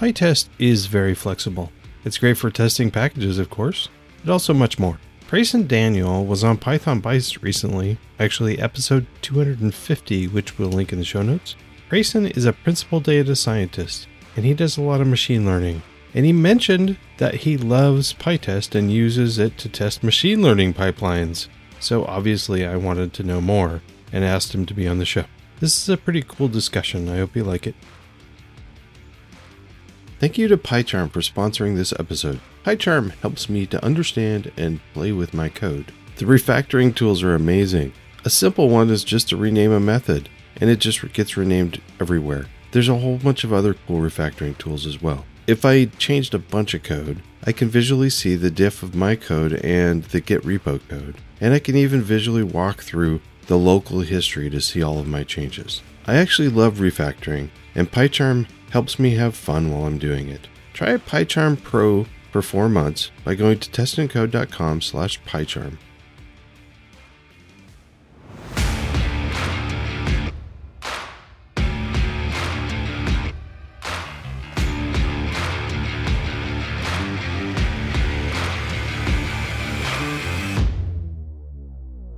PyTest is very flexible. It's great for testing packages, of course, but also much more. Prayson Daniel was on Python Bytes recently, actually episode 250, which we'll link in the show notes. Prayson is a principal data scientist, and he does a lot of machine learning. And he mentioned that he loves PyTest and uses it to test machine learning pipelines. So obviously, I wanted to know more and asked him to be on the show. This is a pretty cool discussion. I hope you like it. Thank you to PyCharm for sponsoring this episode. PyCharm helps me to understand and play with my code. The refactoring tools are amazing. A simple one is just to rename a method, and it just gets renamed everywhere. There's a whole bunch of other cool refactoring tools as well. If I changed a bunch of code, I can visually see the diff of my code and the Git repo code, and I can even visually walk through the local history to see all of my changes. I actually love refactoring, and PyCharm helps me have fun while I'm doing it. Try PyCharm Pro for four months by going to testandcode.com slash PyCharm.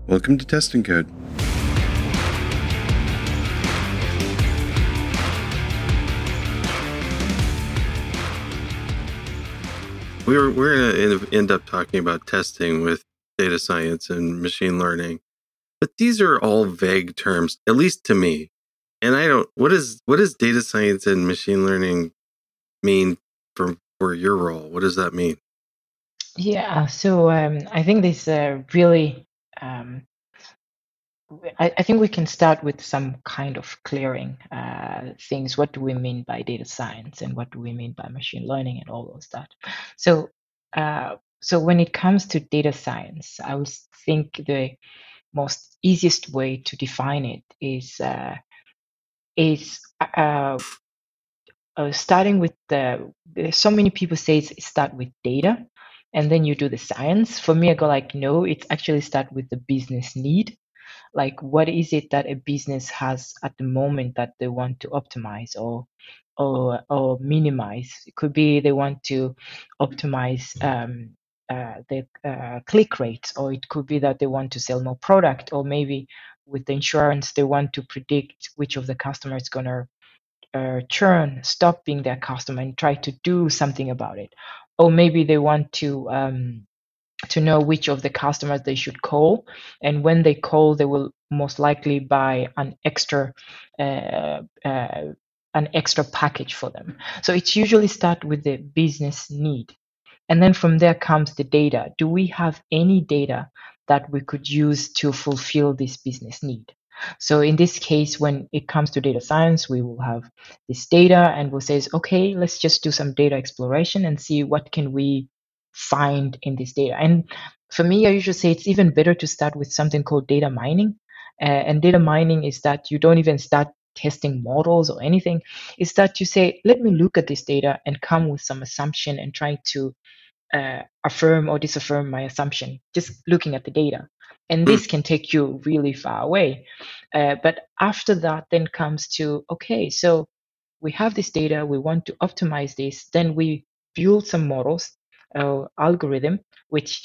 Welcome to Test and Code. We were, we're to end up talking about testing with data science and machine learning, but these are all vague terms, at least to me. And I don't. What is what does data science and machine learning mean for for your role? What does that mean? Yeah, so um, I think this uh, really um, I, I, think we can start with some kind of clearing uh, things. What do we mean by data science, and what do we mean by machine learning, and all of that. So, uh, so when it comes to data science, I would think the most easiest way to define it is uh, is uh, uh, starting with the. So many people say start with data, and then you do the science. For me, I go like, no, it's actually start with the business need like what is it that a business has at the moment that they want to optimize or or or minimize? It could be they want to optimize um, uh, the uh, click rates or it could be that they want to sell more product or maybe with the insurance they want to predict which of the customers going to uh, churn stop being their customer and try to do something about it. Or maybe they want to um, to know which of the customers they should call. And when they call they will most likely buy an extra uh, uh, an extra package for them. So it's usually start with the business need. And then from there comes the data. Do we have any data that we could use to fulfill this business need? So in this case when it comes to data science we will have this data and we'll say okay let's just do some data exploration and see what can we find in this data. And for me, I usually say it's even better to start with something called data mining. Uh, and data mining is that you don't even start testing models or anything. It's that you say, let me look at this data and come with some assumption and try to uh, affirm or disaffirm my assumption, just looking at the data. And this can take you really far away. Uh, but after that, then comes to, okay, so we have this data, we want to optimize this, then we build some models uh, algorithm, which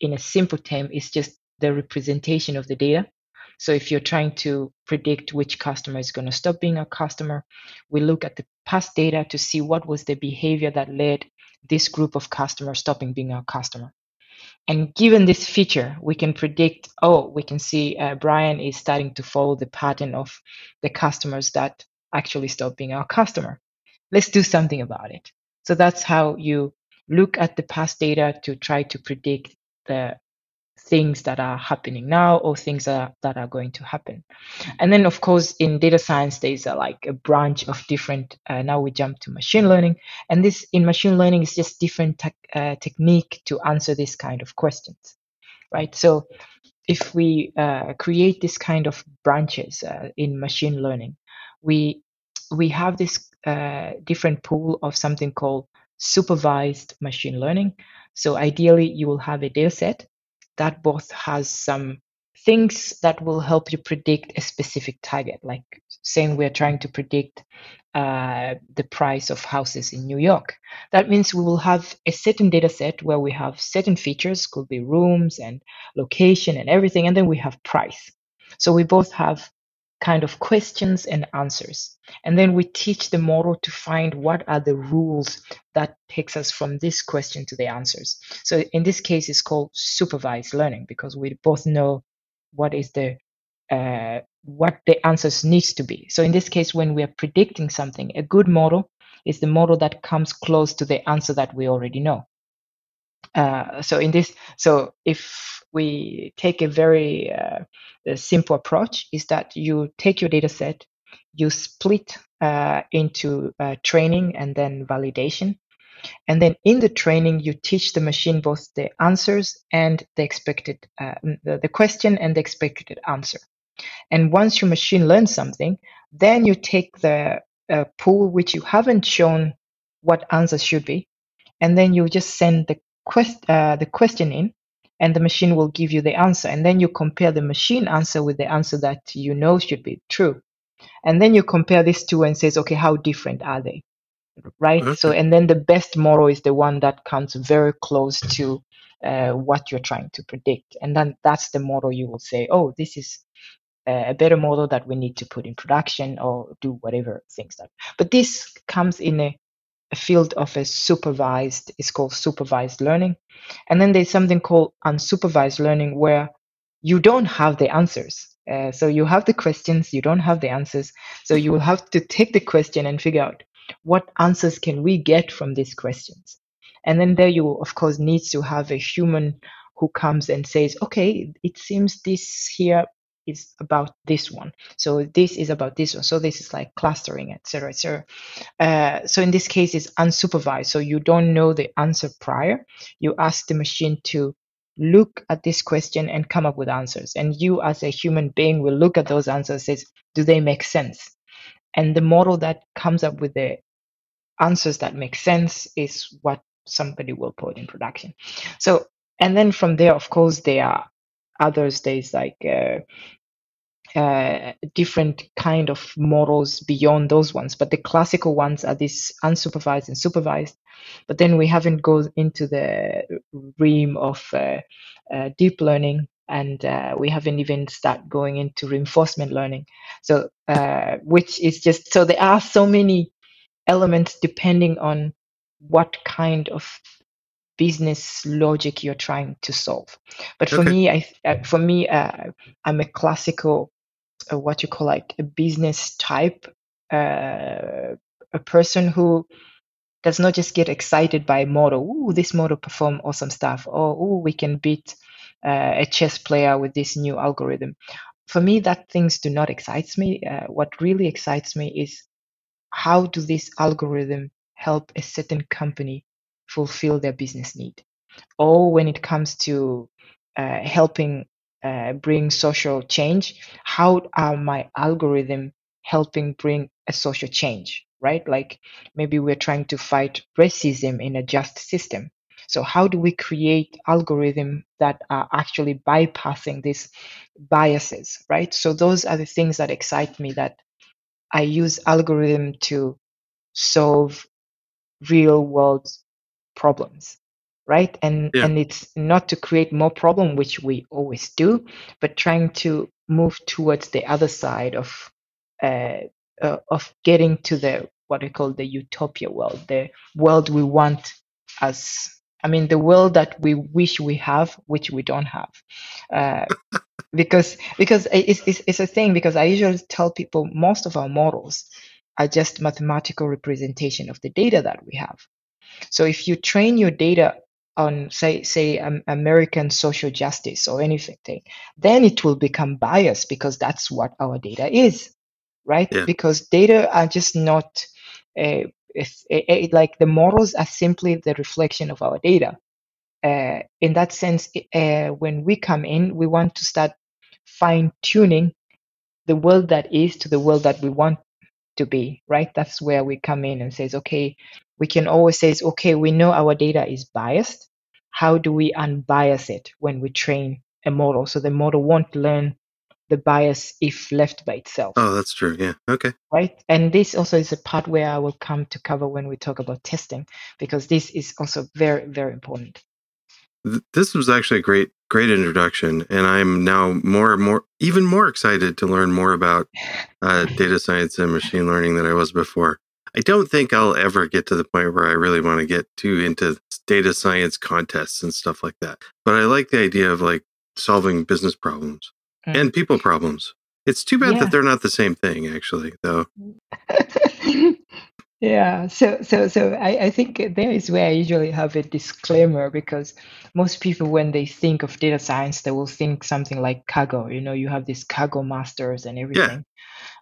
in a simple term is just the representation of the data. So if you're trying to predict which customer is going to stop being a customer, we look at the past data to see what was the behavior that led this group of customers stopping being a customer. And given this feature, we can predict, oh, we can see uh, Brian is starting to follow the pattern of the customers that actually stop being our customer. Let's do something about it. So that's how you look at the past data to try to predict the things that are happening now or things that are, that are going to happen. And then of course in data science there's a, like a branch of different uh, now we jump to machine learning. And this in machine learning is just different te- uh, technique to answer this kind of questions right? So if we uh, create this kind of branches uh, in machine learning we we have this uh, different pool of something called supervised machine learning. So ideally, you will have a data set that both has some things that will help you predict a specific target. Like saying we're trying to predict uh, the price of houses in New York. That means we will have a certain data set where we have certain features, could be rooms and location and everything, and then we have price. So we both have kind of questions and answers. And then we teach the model to find what are the rules that takes us from this question to the answers. So in this case, it's called supervised learning because we both know what is the uh, what the answers needs to be. So in this case, when we are predicting something, a good model is the model that comes close to the answer that we already know. Uh, so in this, so if we take a very uh, simple approach, is that you take your data set, you split uh, into uh, training and then validation, and then in the training you teach the machine both the answers and the expected uh, the, the question and the expected answer. And once your machine learns something, then you take the uh, pool which you haven't shown what answer should be, and then you just send the quest uh, the question in, and the machine will give you the answer. And then you compare the machine answer with the answer that you know should be true, and then you compare these two and says, okay, how different are they? Right. Mm-hmm. So, and then the best model is the one that comes very close to uh, what you're trying to predict, and then that's the model you will say, oh, this is a better model that we need to put in production or do whatever things that. But this comes in a a field of a supervised is called supervised learning. And then there's something called unsupervised learning where you don't have the answers. Uh, so you have the questions you don't have the answers. So you will have to take the question and figure out what answers can we get from these questions. And then there you of course needs to have a human who comes and says okay it seems this here is about this one. So this is about this one. So this is like clustering, etc., etc. Uh, so in this case, it's unsupervised. So you don't know the answer prior. You ask the machine to look at this question and come up with answers. And you, as a human being, will look at those answers. Says, do they make sense? And the model that comes up with the answers that make sense is what somebody will put in production. So, and then from there, of course, there are others. There's like uh, uh, different kind of models beyond those ones but the classical ones are these unsupervised and supervised. But then we haven't gone into the realm of uh, uh, deep learning and uh, we haven't even start going into reinforcement learning. So uh, which is just so there are so many elements depending on what kind of business logic you're trying to solve. But for okay. me i uh, for me i'm a classical a, what you call like a business type, uh, a person who does not just get excited by model. Ooh, this model perform awesome stuff. Or we can beat uh, a chess player with this new algorithm. For me, that things do not excite me. Uh, what really excites me is how do this algorithm help a certain company fulfill their business need, or when it comes to uh, helping uh, bring social change? How are my algorithm helping bring a social change right? Like maybe we're trying to fight racism in a just system. So how do we create algorithm that are actually bypassing these biases right? So those are the things that excite me that i use algorithm to solve real world problems right? And yeah. and it's not to create more problem which we always do but trying to move towards the other side of uh, uh, of getting to the what we call the utopia world the world we want as I mean the world that we wish we have which we don't have. Uh, because because it's, it's, it's a thing because I usually tell people most of our models are just mathematical representation of the data that we have. So if you train your data on say say um, American social justice or anything, then it will become biased because that's what our data is, right? Yeah. Because data are just not uh, if, like the models are simply the reflection of our data. Uh, in that sense, uh, when we come in, we want to start fine tuning the world that is to the world that we want to be, right? That's where we come in and says, okay, we can always say, okay, we know our data is biased. How do we unbias it when we train a model so the model won't learn the bias if left by itself. Oh, that's true. Yeah. Okay. Right. And this also is a part where I will come to cover when we talk about testing, because this is also very, very important. This was actually a great, great introduction. And I'm now more and more, even more excited to learn more about uh, data science and machine learning than I was before. I don't think I'll ever get to the point where I really want to get too into data science contests and stuff like that. But I like the idea of like solving business problems mm. and people problems. It's too bad yeah. that they're not the same thing, actually, though. yeah. So, so, so I, I think there is where I usually have a disclaimer because most people, when they think of data science, they will think something like Kaggle. You know, you have these Kaggle masters and everything. Yeah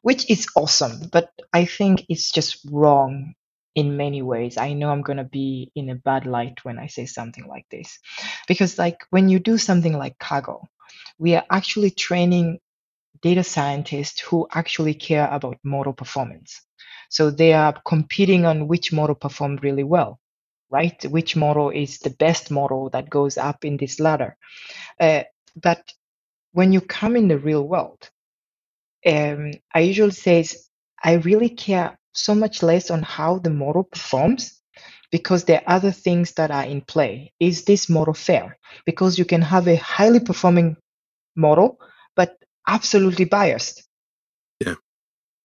which is awesome. But I think it's just wrong in many ways. I know I'm going to be in a bad light when I say something like this. Because, like, when you do something like Kaggle, we are actually training data scientists who actually care about model performance. So they are competing on which model performed really well, right? Which model is the best model that goes up in this ladder. Uh, but when you come in the real world, um, I usually say I really care so much less on how the model performs because there are other things that are in play. Is this model fair? Because you can have a highly performing model, but absolutely biased. Yeah.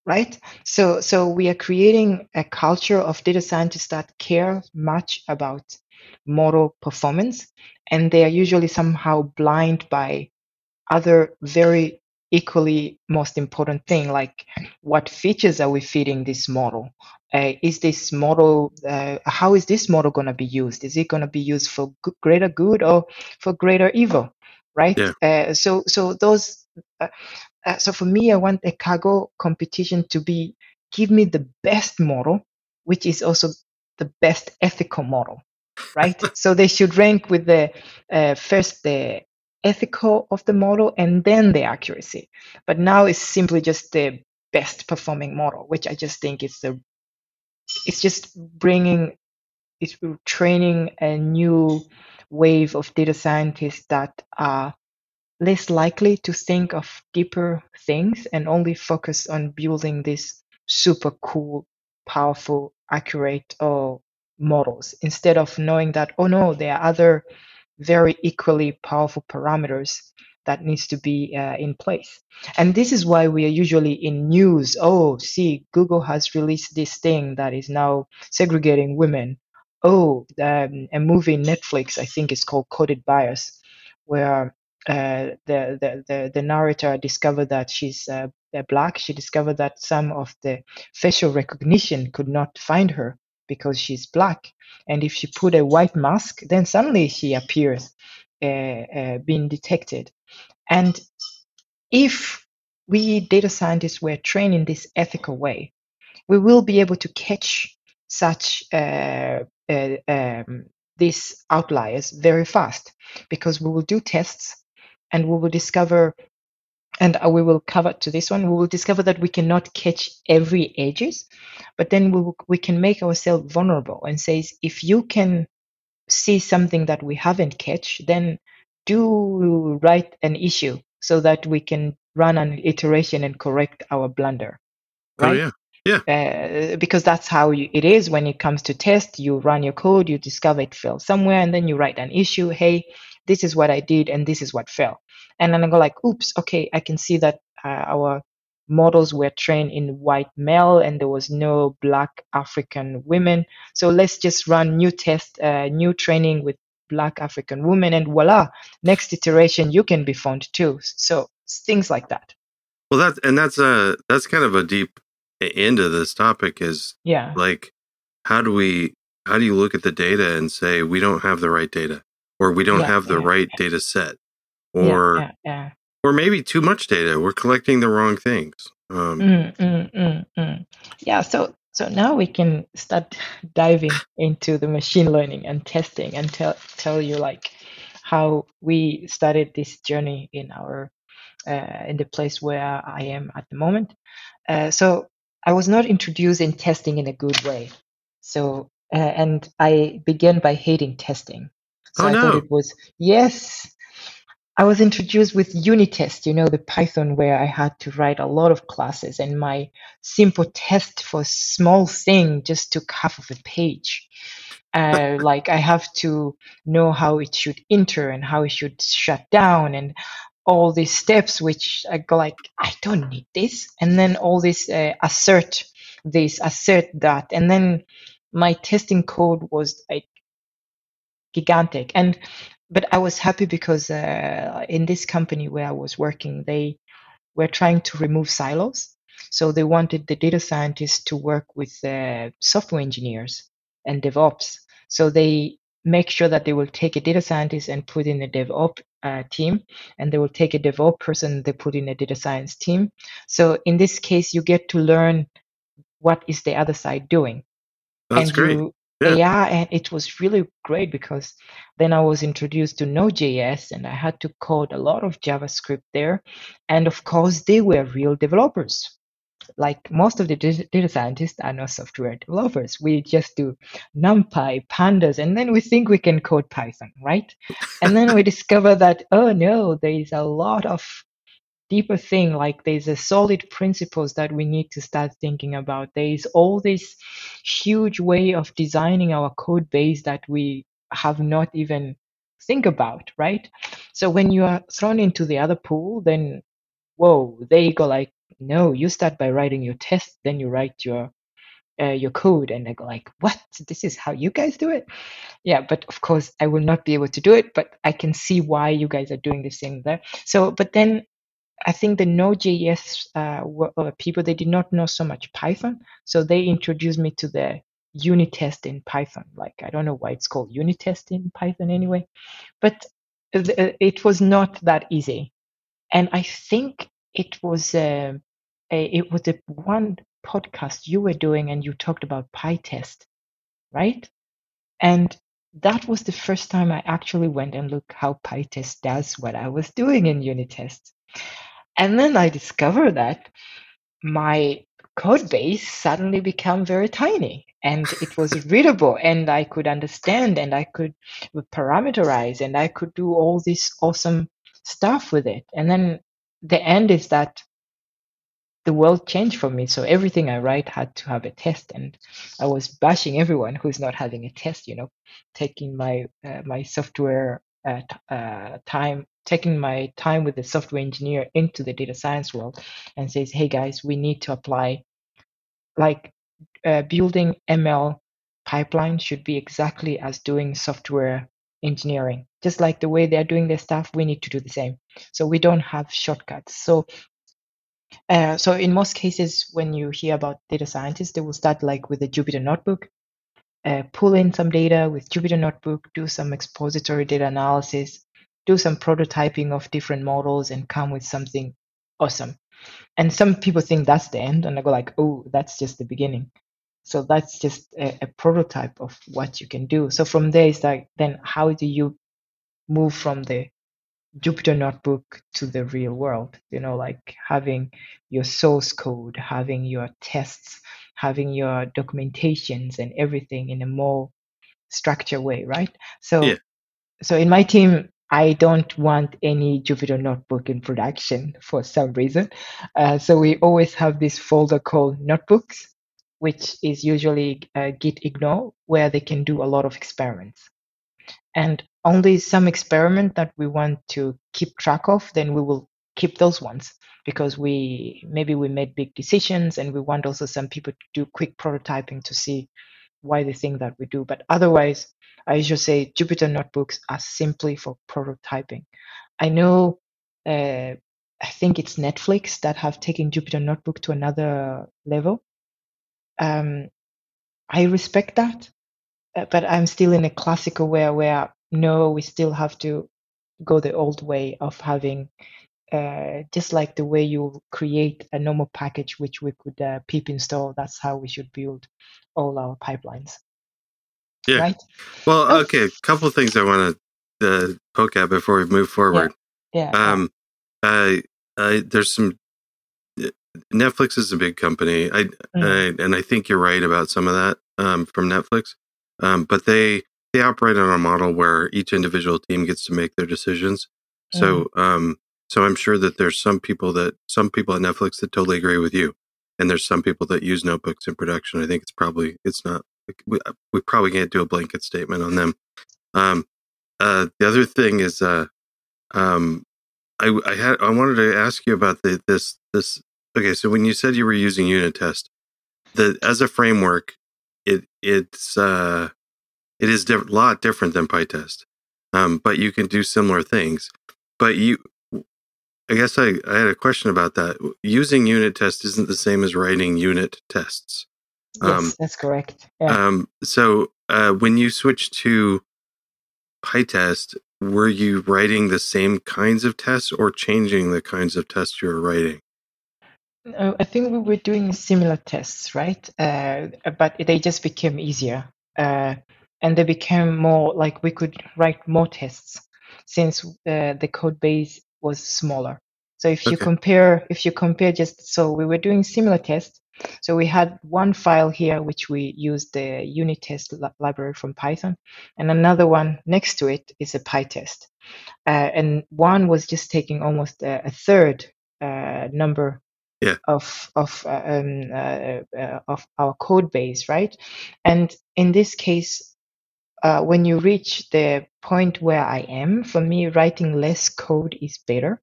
Right. So so we are creating a culture of data scientists that care much about model performance, and they are usually somehow blind by other very equally most important thing like what features are we feeding this model? Uh, is this model uh, how is this model going to be used? Is it going to be used for greater good or for greater evil right? Yeah. uh, so so those uh, uh, so for me i want a Kaggle competition to be give me the best model which is also the best ethical model right? So they should rank with the uh, first the ethical of the model and then the accuracy. But now it's simply just the best performing model, which I just think is the it's just bringing it's training a new wave of data scientists that are less likely to think of deeper things and only focus on building these super cool, powerful, accurate uh, models instead of knowing that oh no, there are other very equally powerful parameters that needs to be uh, in place. And this is why we are usually in news. Oh, see, Google has released this thing that is now segregating women. Oh, um, a movie Netflix, I think it's called Coded Bias, where uh, the, the, the, the narrator discovered that she's uh, black. She discovered that some of the facial recognition could not find her because she's black. And if she put a white mask, then suddenly she appears uh, uh, being detected. And if we data scientists were trained in this ethical way, we will be able to catch such uh, uh um, these outliers very fast because we will do tests and we will discover and we will cover to this one we will discover that we cannot catch every edges but then we, will, we can make ourselves vulnerable and says if you can see something that we haven't catch then do write an issue so that we can run an iteration and correct our blunder oh, right? oh yeah yeah. Uh, because that's how you, it is when it comes to test. You run your code, you discover it failed somewhere, and then you write an issue. Hey, this is what I did, and this is what fell and then I go like, oops, okay, I can see that uh, our models were trained in white male and there was no black African women. So let's just run new test, uh, new training with black African women, and voila, next iteration you can be found too. So things like that. Well, that's and that's a that's kind of a deep end of this topic is yeah like how do we how do you look at the data and say we don't have the right data or we don't yeah, have the yeah, right yeah. data set or yeah, yeah, or maybe too much data. We're collecting the wrong things. Um, mm, mm, mm, mm, yeah. So so now we can start diving into the machine learning and testing and tell tell you like how we started this journey in our uh, in the place where I am at the moment. Uh, so I was not introduced in testing in a good way. So uh, and I began by hating testing. So oh, I no. thought it was yes, I was introduced with unittest, you know, the Python where I had to write a lot of classes, and my simple test for a small thing just took half of a page. Uh, like I have to know how it should enter and how it should shut down and all these steps, which I go like, I don't need this. And then all this uh, assert this, assert that. And then my testing code was like gigantic. And but I was happy because uh, in this company where I was working, they were trying to remove silos. So they wanted the data scientists to work with uh, software engineers and DevOps. So they make sure that they will take a data scientist and put in a DevOps uh, team, and they will take a DevOps person they put in a data science team. So in this case, you get to learn what is the other side doing. That's and great. You, yeah. yeah, and it was really great because then I was introduced to Node.js and I had to code a lot of JavaScript there. And of course, they were real developers. Like most of the data scientists are not software developers. We just do NumPy, pandas, and then we think we can code Python, right? and then we discover that, oh no, there is a lot of deeper thing like there's a solid principles that we need to start thinking about. There is all this huge way of designing our code base that we have not even think about right? So when you are thrown into the other pool then whoa they go like no you start by writing your test then you write your uh, your code and they go like what? This is how you guys do it? Yeah but of course i will not be able to do it but i can see why you guys are doing this thing there. So but then I think the Node.js uh, uh, people they did not know so much Python, so they introduced me to the unit test in Python. Like I don't know why it's called unit test in Python anyway, but uh, it was not that easy. And I think it was uh, a, it was the one podcast you were doing, and you talked about PyTest, right? And that was the first time I actually went and looked how PyTest does what I was doing in unit tests. And then I discovered that my code base suddenly became very tiny and it was readable and I could understand and I could parameterize and I could do all this awesome stuff with it. And then the end is that the world changed for me. So everything I write had to have a test, and I was bashing everyone who's not having a test. You know, taking my uh, my software uh, uh, time taking my time with the software engineer into the data science world and says, hey guys, we need to apply like uh, building ML pipeline should be exactly as doing software engineering. Just like the way they're doing their stuff, we need to do the same. So we don't have shortcuts. So uh, so in most cases, when you hear about data scientists, they will start like with a Jupyter notebook, uh, pull in some data with Jupyter notebook, do some expository data analysis, do some prototyping of different models and come with something awesome. And some people think that's the end, and I go like, oh, that's just the beginning. So that's just a, a prototype of what you can do. So from there, it's like, then how do you move from the Jupyter notebook to the real world? You know, like having your source code, having your tests, having your documentations and everything in a more structured way, right? So, yeah. so in my team, I don't want any Jupyter notebook in production for some reason. Uh, so we always have this folder called notebooks, which is usually uh, git ignore, where they can do a lot of experiments. And only some experiment that we want to keep track of, then we will keep those ones because we maybe we made big decisions and we want also some people to do quick prototyping to see why they think that we do. But otherwise, I usually say Jupyter notebooks are simply for prototyping. I know, uh, I think it's Netflix that have taken Jupyter notebook to another level. Um, I respect that, uh, but I'm still in a classical way where no, we still have to go the old way of having uh, just like the way you create a normal package which we could uh, pip install that's how we should build all our pipelines yeah. Right? Well, oh. okay. A couple of things I want to uh, poke at before we move forward. Yeah. yeah. Um, I, I, there's some. Uh, Netflix is a big company. I, mm. I, and I think you're right about some of that um, from Netflix. Um, but they they operate on a model where each individual team gets to make their decisions. So, mm. um, so I'm sure that there's some people that some people at Netflix that totally agree with you, and there's some people that use notebooks in production. I think it's probably it's not we, we probably can't do a blanket statement on them. Um, uh, the other thing is, uh, um, I, I had I wanted to ask you about the, this this. Okay, so when you said you were using unit test, the as a framework, it it's uh, it is a lot different than PyTest, um, but you can do similar things. But you, I guess I, I had a question about that. Using unit test isn't the same as writing unit tests. Yes, um, that's correct. Yeah. Um, so uh, when you switched to PyTest, were you writing the same kinds of tests or changing the kinds of tests you were writing? Uh, I think we were doing similar tests, right? Uh, but they just became easier. Uh, and they became more like we could write more tests since uh, the code base was smaller. So if you compare, if you compare just so we were doing similar tests, so we had one file here, which we used the unit test li- library from Python, and another one next to it is a PyTest. Uh, and one was just taking almost a, a third uh, number yeah. of of uh, um, uh, uh, of our code base, right? And in this case, uh, when you reach the point where I am, for me, writing less code is better,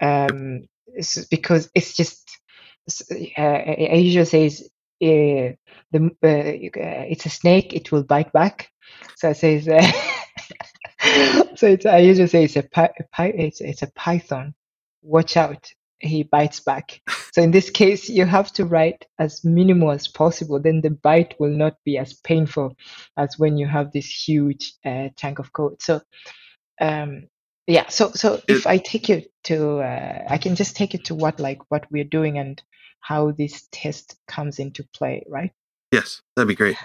um, it's because it's just Asia says uh, the uh, it's a snake, it will bite back. So it says, so it's, I usually say it's a it's, it's a python. Watch out, he bites back. So in this case, you have to write as minimal as possible. Then the bite will not be as painful as when you have this huge uh, chunk of code. So um, yeah, so so if I take you to, uh, I can just take it to what like what we're doing and how this test comes into play, right? Yes, that'd be great.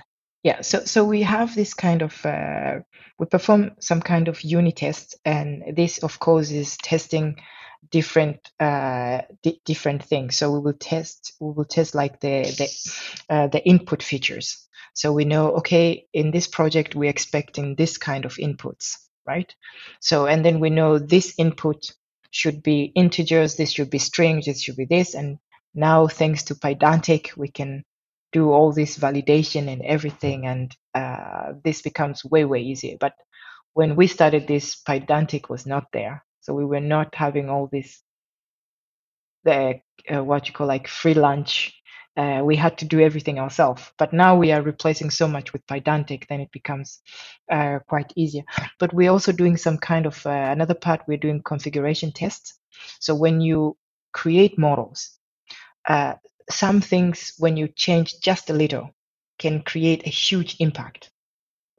Yeah, so so we have this kind of uh, we perform some kind of unit test, and this of course is testing different uh, di- different things. So we will test we will test like the the uh, the input features. So we know okay in this project we're expecting this kind of inputs, right? So and then we know this input should be integers, this should be strings, this should be this, and now thanks to Pydantic, we can do all this validation and everything, and uh, this becomes way way easier. But when we started this, Pydantic was not there, so we were not having all this the uh, what you call like free lunch. Uh, we had to do everything ourselves. But now we are replacing so much with Pydantic, then it becomes uh, quite easier. But we're also doing some kind of uh, another part. We're doing configuration tests. So when you create models, uh, some things when you change just a little can create a huge impact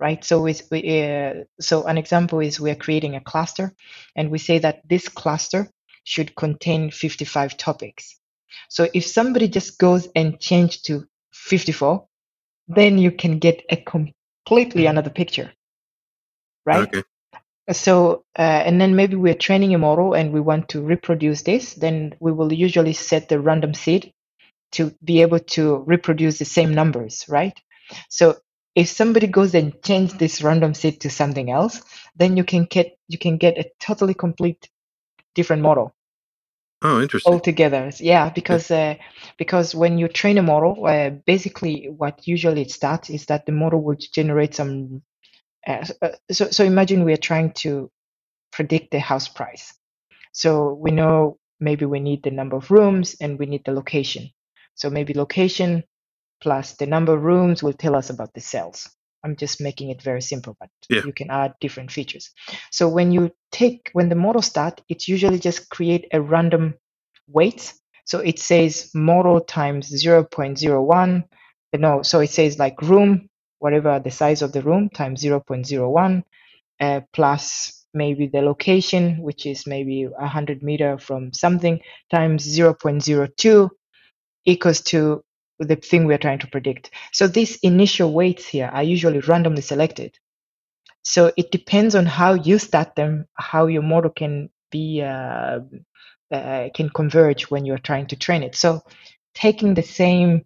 right so with uh, so an example is we're creating a cluster and we say that this cluster should contain 55 topics so if somebody just goes and change to 54 then you can get a completely another picture right okay. So, uh, and then maybe we're training a model and we want to reproduce this, then we will usually set the random seed to be able to reproduce the same numbers, right? So if somebody goes and change this random seed to something else, then you can get you can get a totally complete different model. Oh, interesting. Altogether, yeah, because uh, because when you train a model, uh, basically what usually it starts is that the model will generate some uh, uh, so, so imagine we are trying to predict the house price. So we know maybe we need the number of rooms and we need the location. So maybe location plus the number of rooms will tell us about the sales. I'm just making it very simple, but yeah. you can add different features. So when you take when the model start, it's usually just create a random weight. So it says model times 0.01. No, so it says like room whatever the size of the room times 0.01 uh, plus maybe the location, which is maybe 100 meter from something, times 0.02 equals to the thing we're trying to predict. So these initial weights here are usually randomly selected. So it depends on how you start them, how your model can be uh, uh, can converge when you're trying to train it. So taking the same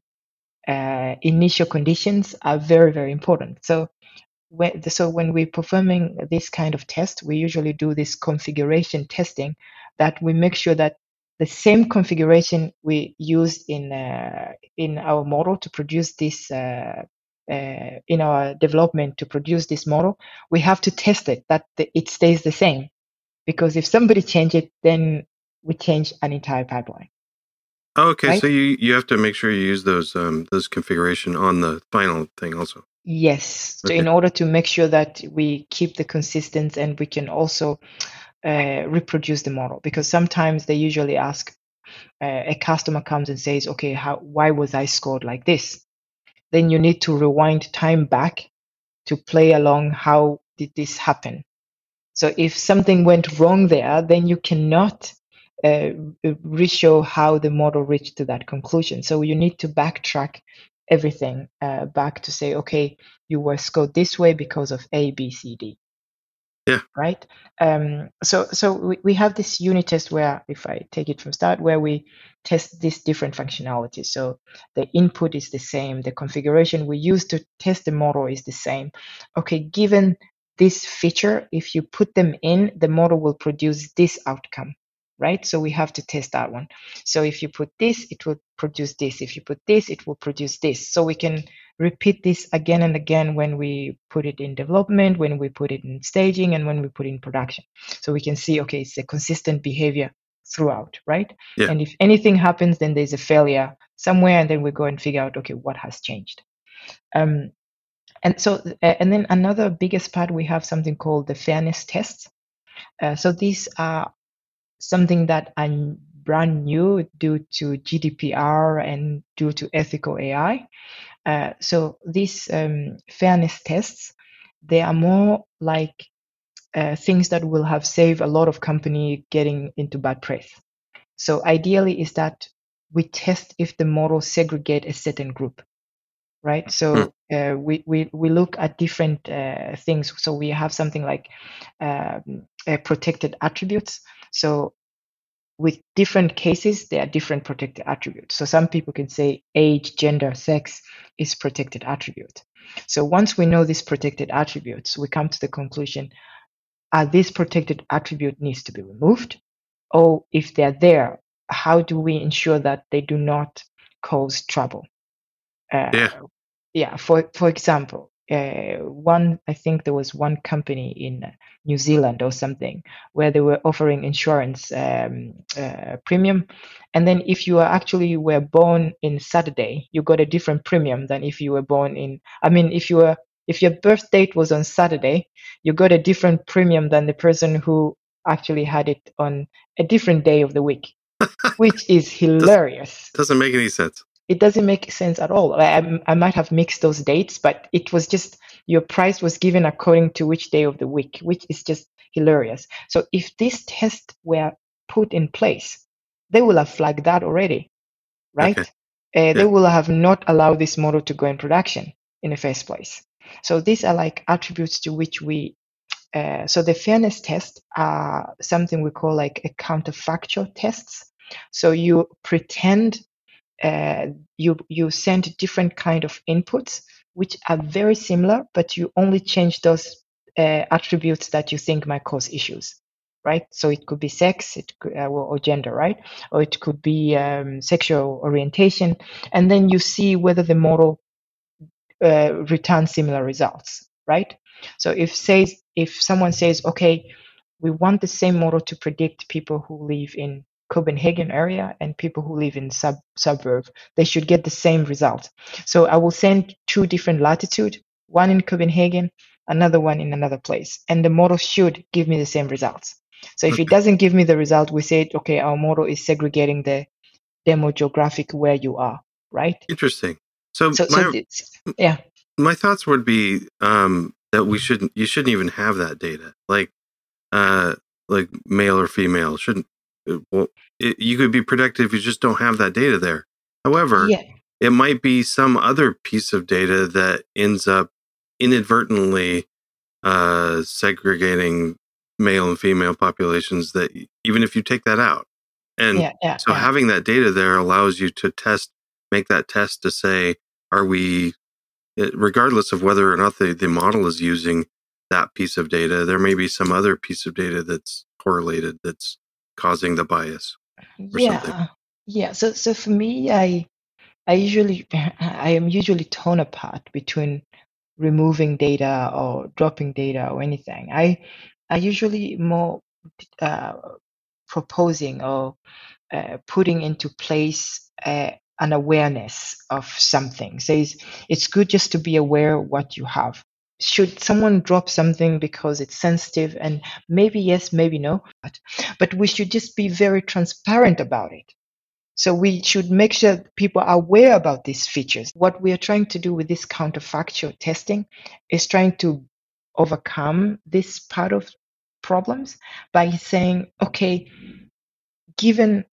uh, initial conditions are very, very important. So when, so when we're performing this kind of test, we usually do this configuration testing that we make sure that the same configuration we use in uh, in our model to produce this uh, uh, in our development to produce this model, we have to test it that the, it stays the same. Because if somebody change it, then we change an entire pipeline. Oh, okay, right? so you you have to make sure you use those um, those configuration on the final thing also. Yes, okay. so in order to make sure that we keep the consistency and we can also uh, reproduce the model, because sometimes they usually ask uh, a customer comes and says, "Okay, how why was I scored like this?" Then you need to rewind time back to play along. How did this happen? So if something went wrong there, then you cannot uh, re-show how the model reached to that conclusion. So you need to backtrack everything uh, back to say, okay, you were scored this way because of A, B, C, D. Yeah. Right. Um, so so we, we have this unit test where, if I take it from start, where we test these different functionalities. So the input is the same, the configuration we use to test the model is the same. Okay, given this feature, if you put them in, the model will produce this outcome right? So we have to test that one. So if you put this, it will produce this. If you put this, it will produce this. So we can repeat this again and again when we put it in development, when we put it in staging, and when we put it in production. So we can see, okay, it's a consistent behavior throughout, right? Yeah. And if anything happens, then there's a failure somewhere, and then we go and figure out, okay, what has changed. Um, and so, and then another biggest part, we have something called the fairness tests. Uh, so these are something that I'm brand new due to GDPR and due to ethical AI. Uh, so these um, fairness tests, they are more like uh, things that will have saved a lot of company getting into bad press. So ideally is that we test if the model segregate a certain group, right? So hmm. uh, we, we, we look at different uh, things. So we have something like um, protected attributes. So with different cases, there are different protected attributes. So some people can say age, gender, sex is protected attribute. So once we know these protected attributes, we come to the conclusion, are these protected attribute needs to be removed? Or if they're there, how do we ensure that they do not cause trouble? Uh, yeah. Yeah. For, for example, uh, one i think there was one company in new zealand or something where they were offering insurance um, uh, premium. And then if you are actually were born in saturday you got a different premium than if you were born in i mean if you were if your birth date was on saturday you got a different premium than the person who actually had it on a different day of the week which is hilarious. doesn't make any sense it doesn't make sense at all. I, I might have mixed those dates, but it was just your price was given according to which day of the week, which is just hilarious. So if this test were put in place, they will have flagged that already, right? Okay. Uh, yeah. They will have not allowed this model to go in production in the first place. So these are like attributes to which we. Uh, so the fairness tests are something we call like a counterfactual tests. So you pretend uh, you you send different kind of inputs which are very similar, but you only change those uh, attributes that you think might cause issues, right? So it could be sex, it could, uh, or gender, right? Or it could be um, sexual orientation, and then you see whether the model uh, returns similar results, right? So if says if someone says, okay, we want the same model to predict people who live in Copenhagen area and people who live in sub suburb, they should get the same result. So I will send two different latitude, one in Copenhagen, another one in another place, and the model should give me the same results. So if it doesn't give me the result, we say, okay, our model is segregating the demographic where you are, right? Interesting. So, so, my, so yeah, my thoughts would be um, that we shouldn't, you shouldn't even have that data, like, uh, like male or female shouldn't well, it, you could be predictive if you just don't have that data there. However, yeah. it might be some other piece of data that ends up inadvertently uh, segregating male and female populations. That even if you take that out, and yeah, yeah, so having that data there allows you to test, make that test to say, are we regardless of whether or not the, the model is using that piece of data, there may be some other piece of data that's correlated that's causing the bias. yeah, something. yeah. So so for me, I I usually I am usually torn apart between removing data or dropping data or anything. I I usually more uh, proposing or uh, putting into place uh, an awareness of something. So it's, it's good just to be aware what you have. Should someone drop something because it's sensitive and maybe yes, maybe no, but, but we should just be very transparent about it. So we should make sure people are aware about these features. What we are trying to do with this counterfactual testing is trying to overcome this part of problems by saying, okay, given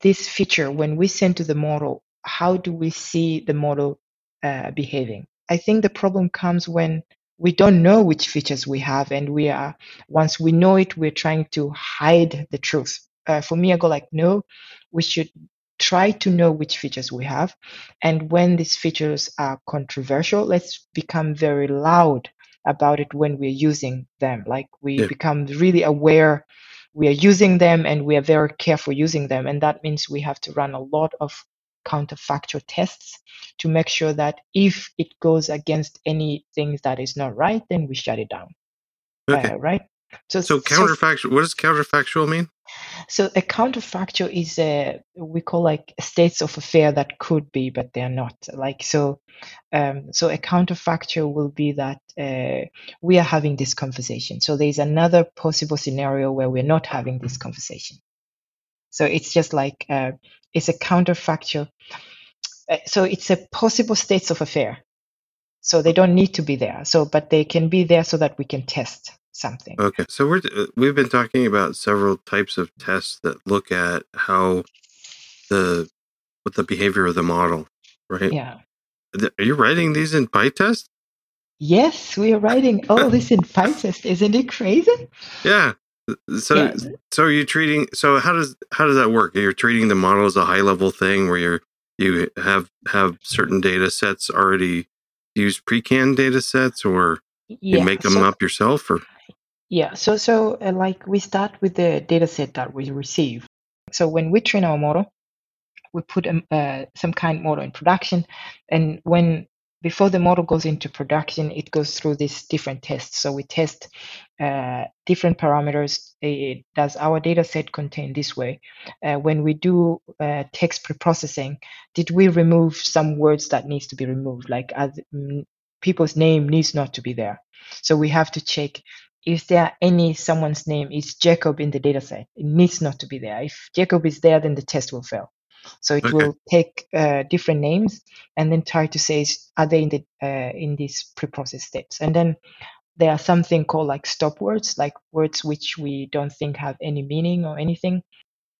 this feature, when we send to the model, how do we see the model uh, behaving? I think the problem comes when we don't know which features we have, and we are once we know it, we're trying to hide the truth. Uh, for me, I go like, no, we should try to know which features we have, and when these features are controversial, let's become very loud about it when we're using them. Like we yeah. become really aware we are using them and we are very careful using them. And that means we have to run a lot of counterfactual tests to make sure that if it goes against anything that is not right, then we shut it down. Okay. Uh, right? So, so counterfactual, so, what does counterfactual mean? So a counterfactual is a we call like states of affair that could be, but they're not. Like so, um, so a counterfactual will be that uh, we are having this conversation. So there is another possible scenario where we're not having this conversation. So it's just like uh, it's a counterfactual. Uh, so it's a possible states of affair. So they don't need to be there. So but they can be there so that we can test something. Okay, so we're uh, we've been talking about several types of tests that look at how the what the behavior of the model, right? Yeah. Are you writing these in PyTest? Yes, we are writing all this in PyTest. Isn't it crazy? Yeah. So yeah. so are you treating so how does how does that work? You're treating the model as a high level thing where you're you have have certain data sets already use pre-canned data sets or you make them so, up yourself or yeah, so so uh, like we start with the data set that we receive. So when we train our model, we put um, uh, some kind of model in production, and when before the model goes into production, it goes through these different tests. So we test uh, different parameters. It, does our data set contain this way? Uh, when we do uh, text preprocessing, did we remove some words that needs to be removed? Like as mm, people's name needs not to be there. So we have to check if there any someone's name is Jacob in the data set, it needs not to be there. If Jacob is there, then the test will fail. So it okay. will take uh, different names and then try to say are they in the uh, in these preprocessed steps, and then there are something called like stop words, like words which we don't think have any meaning or anything.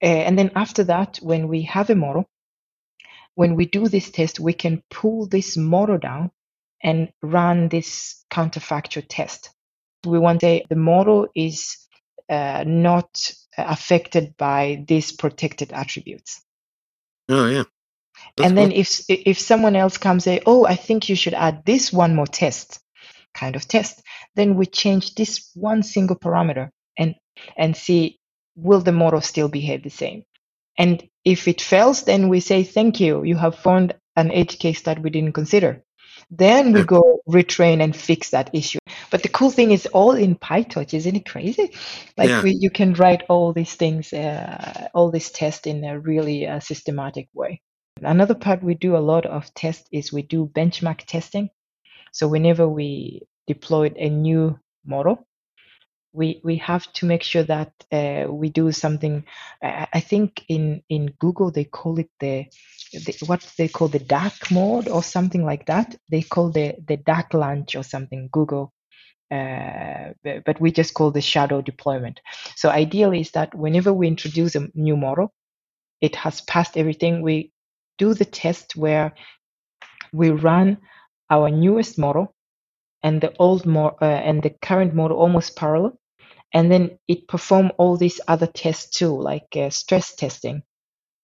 Uh, and then after that, when we have a model, when we do this test, we can pull this model down and run this counterfactual test we want to say the model is uh, not affected by these protected attributes. Oh yeah. That's and then if if someone else comes say, oh, I think you should add this one more test, kind of test, then we change this one single parameter and and see will the model still behave the same. And if it fails, then we say thank you, you have found an edge case that we didn't consider. Then we go retrain and fix that issue. But the cool thing is all in PyTorch, isn't it crazy? Like yeah. we, you can write all these things, uh, all these tests in a really uh, systematic way. Another part we do a lot of test is we do benchmark testing. So whenever we deploy a new model, we we have to make sure that uh, we do something. I think in in Google they call it the, the, what they call the dark mode or something like that. They call the the dark launch or something. Google. Uh, but we just call the shadow deployment. So ideally is that whenever we introduce a new model, it has passed everything. We do the test where we run our newest model and the old mo- uh, and the current model almost parallel and then it perform all these other tests too like uh, stress testing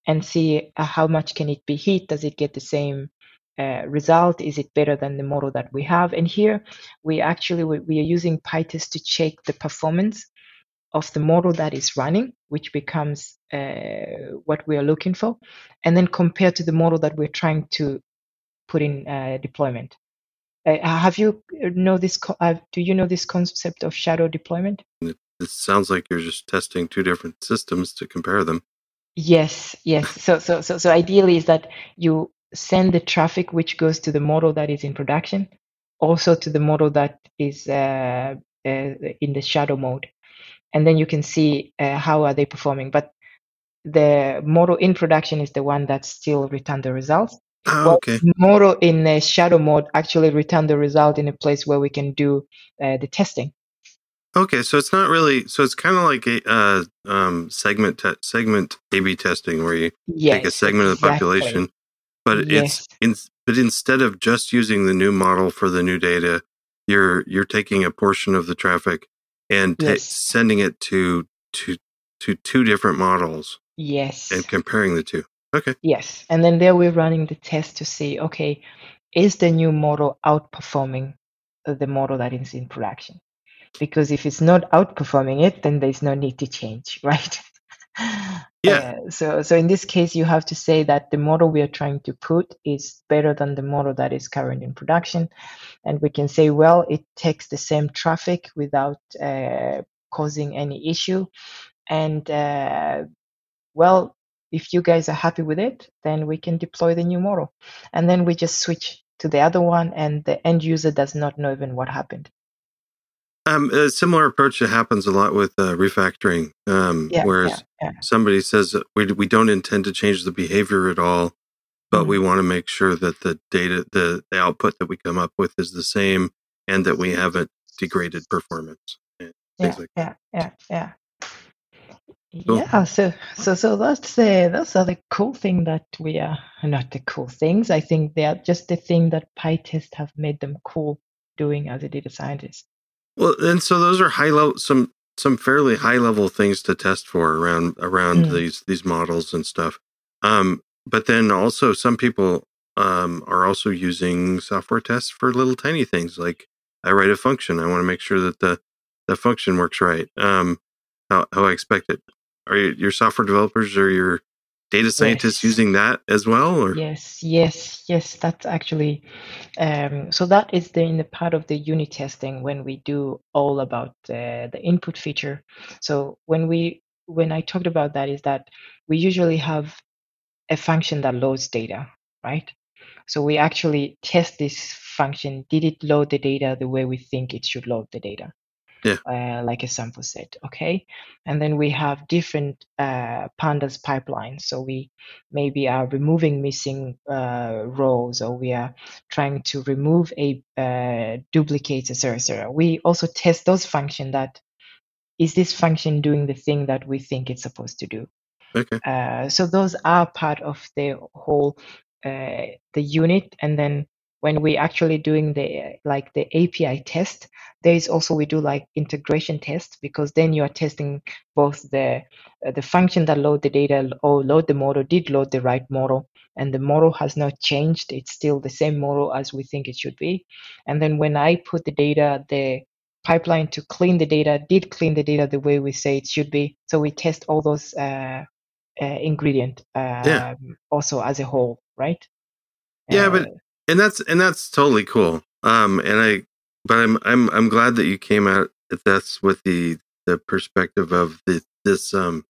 and see uh, how much can it be heat does it get the same uh, result? Is it better than the model that we have? And here we actually we, we are using PyTest to check the performance of the model that is running, which becomes uh, what we are looking for, and then compare to the model that we're trying to put in uh, deployment. Uh, have you know this? Uh, do you know this concept of shadow deployment? It, it sounds like you're just testing two different systems to compare them. Yes, yes. So, so, so, so ideally is that you send the traffic which goes to the model that is in production, also to the model that is uh, uh, in the shadow mode, and then you can see uh, how are they performing. But the model in production is the one that still return the results. Oh, okay. model in the shadow mode actually return the result in a place where we can do uh, the testing. Okay, so it's not really. So it's kind of like a uh, um, segment te- segment A/B testing, where you yes, take a segment of the population, but Yes. it's in, but instead of just using the new model for the new data, you're you're taking a portion of the traffic and ta- Yes. sending it to to to two different models Yes. and comparing the two. Okay. Yes. And then there we're running the test to see, okay, is the new model outperforming the model that is in production? Because if it's not outperforming it, then there's no need to change, right? Yeah. Uh, so, so in this case, you have to say that the model we are trying to put is better than the model that is current in production, and we can say, well, it takes the same traffic without uh, causing any issue, and uh, well, if you guys are happy with it, then we can deploy the new model. And then we just switch to the other one, and the end user does not know even what happened. Um, a similar approach that happens a lot with uh, refactoring, um, Yeah, whereas yeah, yeah. somebody says we we don't intend to change the behavior at all, but Mhm. we want to make sure that the data, the, the output that we come up with is the same, and that we haven't degraded performance. Yeah, like yeah, yeah, yeah. Yeah, so so so that's uh, those are the cool thing that we are not the cool things. I think they are just the thing that PyTest have made them cool doing as a data scientist. Well, and so those are high level, some some fairly high level things to test for around around Mm. these these models and stuff. Um, but then also some people um, are also using software tests for little tiny things like I write a function. I want to make sure that the the function works right. Um, how, how I expect it. Are you, your software developers or your data scientists Yes. using that as well? Or Yes, yes, yes. That's actually um, so. That is the in the part of the unit testing when we do all about uh, the input feature. So when we when I talked about that is that we usually have a function that loads data, right? So we actually test this function. Did it load the data the way we think it should load the data? Yeah. Uh, like a sample set, okay? And then we have different uh, pandas pipelines. So we maybe are removing missing uh, rows, or we are trying to remove a uh, duplicates, etc., etc. We also test those function that is this function doing the thing that we think it's supposed to do. okay, Uh, so those are part of the whole uh, the unit and then when we actually doing the like the api test there is also we do like integration test because then you are testing both the uh, the function that load the data or load the model did load the right model and the model has not changed it's still the same model as we think it should be and then when i put the data the pipeline to clean the data did clean the data the way we say it should be so we test all those uh, uh, ingredient um, Yeah. also as a whole, right? Yeah, but- Uh, and that's and that's totally cool. Um, and I, but I'm I'm I'm glad that you came out at this with the the perspective of the this um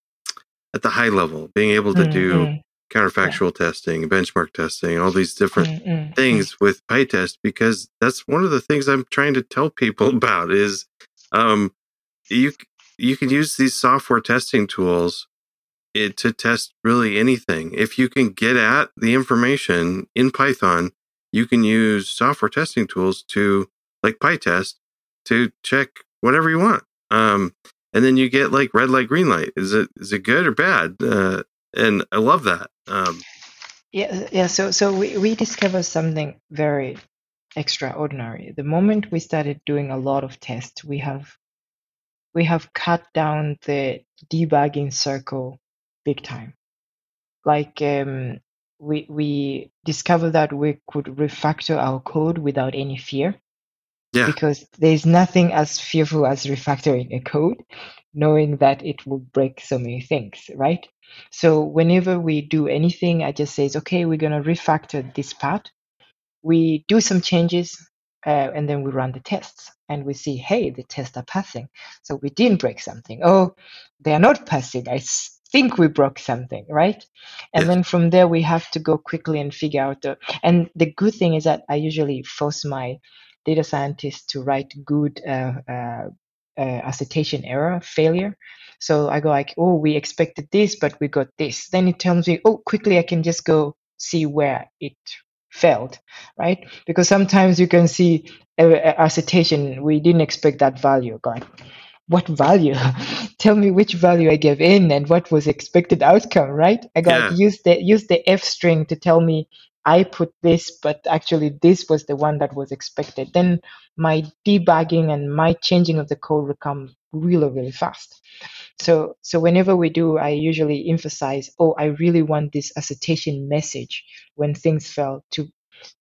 at the high level, being able to mm, do counterfactual testing, benchmark testing, all these different mm, mm, mm. things with PyTest because that's one of the things I'm trying to tell people about is um you you can use these software testing tools it, to test really anything. If you can get at the information in Python, you can use software testing tools to like PyTest to check whatever you want. Um, and then you get like red light, green light. Is it is it good or bad? Uh, and I love that. Um, Yeah, yeah. So, so we, we discovered something very extraordinary. The moment we started doing a lot of tests, we have we have cut down the debugging circle big time. Like um, we we discovered that we could refactor our code without any fear. Yeah. Because there's nothing as fearful as refactoring a code, knowing that it will break so many things, right? So whenever we do anything, I just says, okay, we're gonna refactor this part. We do some changes, uh, and then we run the tests, and we see, hey, the tests are passing. So we didn't break something. Oh, they are not passing. I think we broke something, right? And Yes. then from there, we have to go quickly and figure out the. And the good thing is that I usually force my data scientists to write good uh, uh, uh, assertion error failure. So I go like, oh, we expected this, but we got this. Then it tells me, oh, quickly, I can just go see where it failed, right? Because sometimes you can see a, a assertion we didn't expect that value. Go like, what value? Tell me which value I gave in and what was expected outcome, right? I got Yeah. use the use the f string to tell me I put this, but actually this was the one that was expected. Then my debugging and my changing of the code will come really, really fast. So so whenever we do, I usually emphasize, oh, I really want this assertion message when things fail to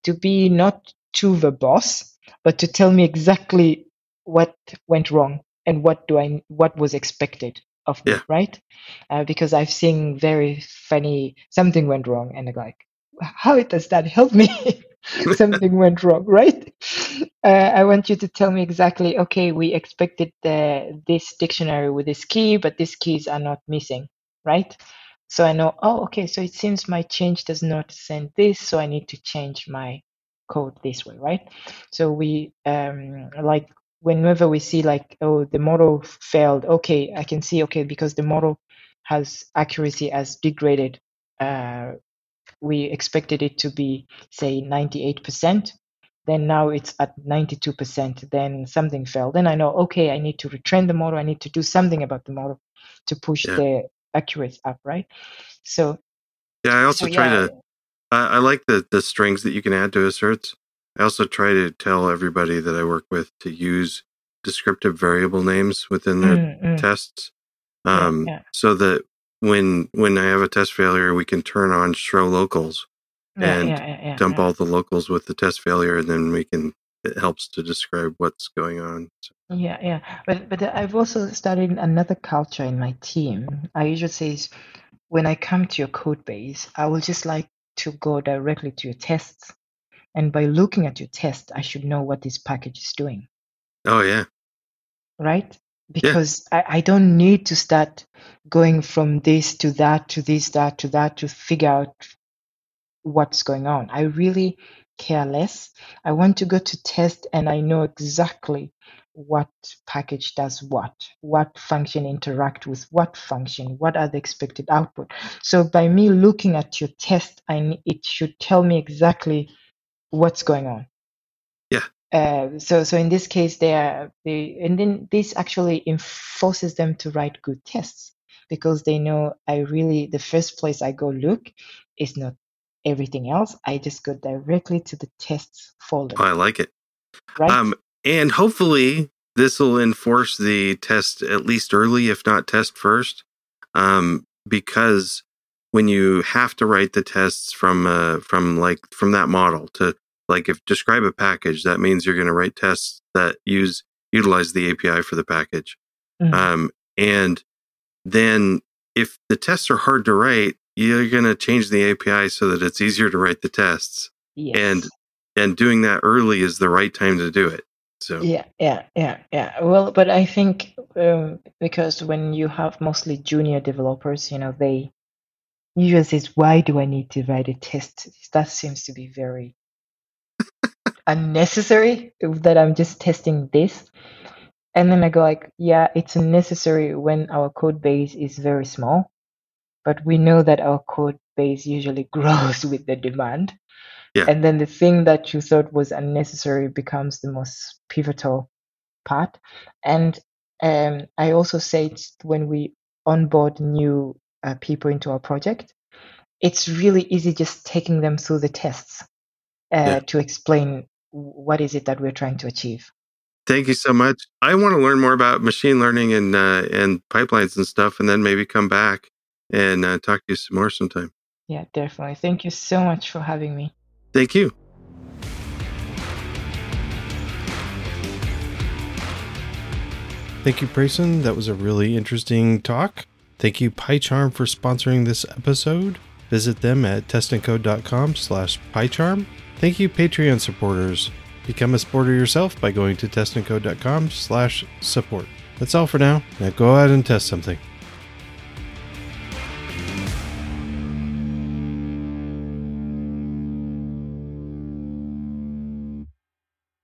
to be not too verbose, but to tell me exactly what went wrong and what do I what was expected of me, Yeah. right? Uh, because I've seen very funny something went wrong, and I'm like, how does that help me? something went wrong, right? Uh, I want you to tell me exactly. Okay, we expected the, this dictionary with this key, but these keys are not missing, right? So I know. Oh, okay. So it seems my change does not send this, so I need to change my code this way, right? So we um, like whenever we see like oh the model failed. Okay, I can see okay because the model has accuracy as degraded. Uh, we expected it to be say 98% then now it's at 92% then something failed then i know okay i need to retrain the model i need to do something about the model to push Yeah. the accuracy up right so Yeah. I also so try yeah to. I, I like the the strings that you can add to asserts. I also try to tell everybody that I work with to use descriptive variable names within their mm, mm, tests, um, yeah, so that when when I have a test failure, we can turn on show locals yeah, and yeah, yeah, dump all the locals with the test failure, and then we can. It helps to describe what's going on. So, Yeah, yeah, but but I've also started another culture in my team. I usually say, when I come to your code base, I will just like to go directly to your tests, and by looking at your test, I should know what this package is doing, oh yeah, right? yeah, Because I, I don't need to start going from this to that to this that to that to figure out what's going on. I really care less. I want to go to test and I know exactly what package does what, what function interact with what function, what are the expected output. So by me looking at your test, I it should tell me exactly what's going on. yeah, Uh, so so in this case, they are they and then this actually enforces them to write good tests because they know I really the first place I go look is not everything else. I just go directly to the tests folder, oh, I like it. right? Um, and hopefully this will enforce the test at least early, if not test first, um, because when you have to write the tests from uh, from like from that model to like if describe a package, that means you're going to write tests that use utilize the API for the package. Mhm. Um, and then if the tests are hard to write, you're going to change the API so that it's easier to write the tests. And and doing that early is the right time to do it. So Yeah, yeah, yeah, yeah. Well, but I think um, because when you have mostly junior developers, you know, they usually says, "Why do I need to write a test?" That seems to be very unnecessary. That I'm just testing this, and then I go like, "Yeah, it's necessary when our code base is very small, but we know that our code base usually grows with the demand." yeah, And then the thing that you thought was unnecessary becomes the most pivotal part. And um, I also say it's when we onboard new uh, people into our project, it's really easy just taking them through the tests uh, yeah. to explain what is it that we're trying to achieve. Thank you so much. I want to learn more about machine learning and uh, and pipelines and stuff, and then maybe come back and uh, talk to you some more sometime. Yeah, definitely. Thank you so much for having me. Thank you. Thank you, Prayson. That was a really interesting talk. Thank you, PyCharm, for sponsoring this episode. Visit them at testandcode.com slash PyCharm. Thank you, Patreon supporters. Become a supporter yourself by going to testandcode.com slash support. That's all for now. Now go out and test something.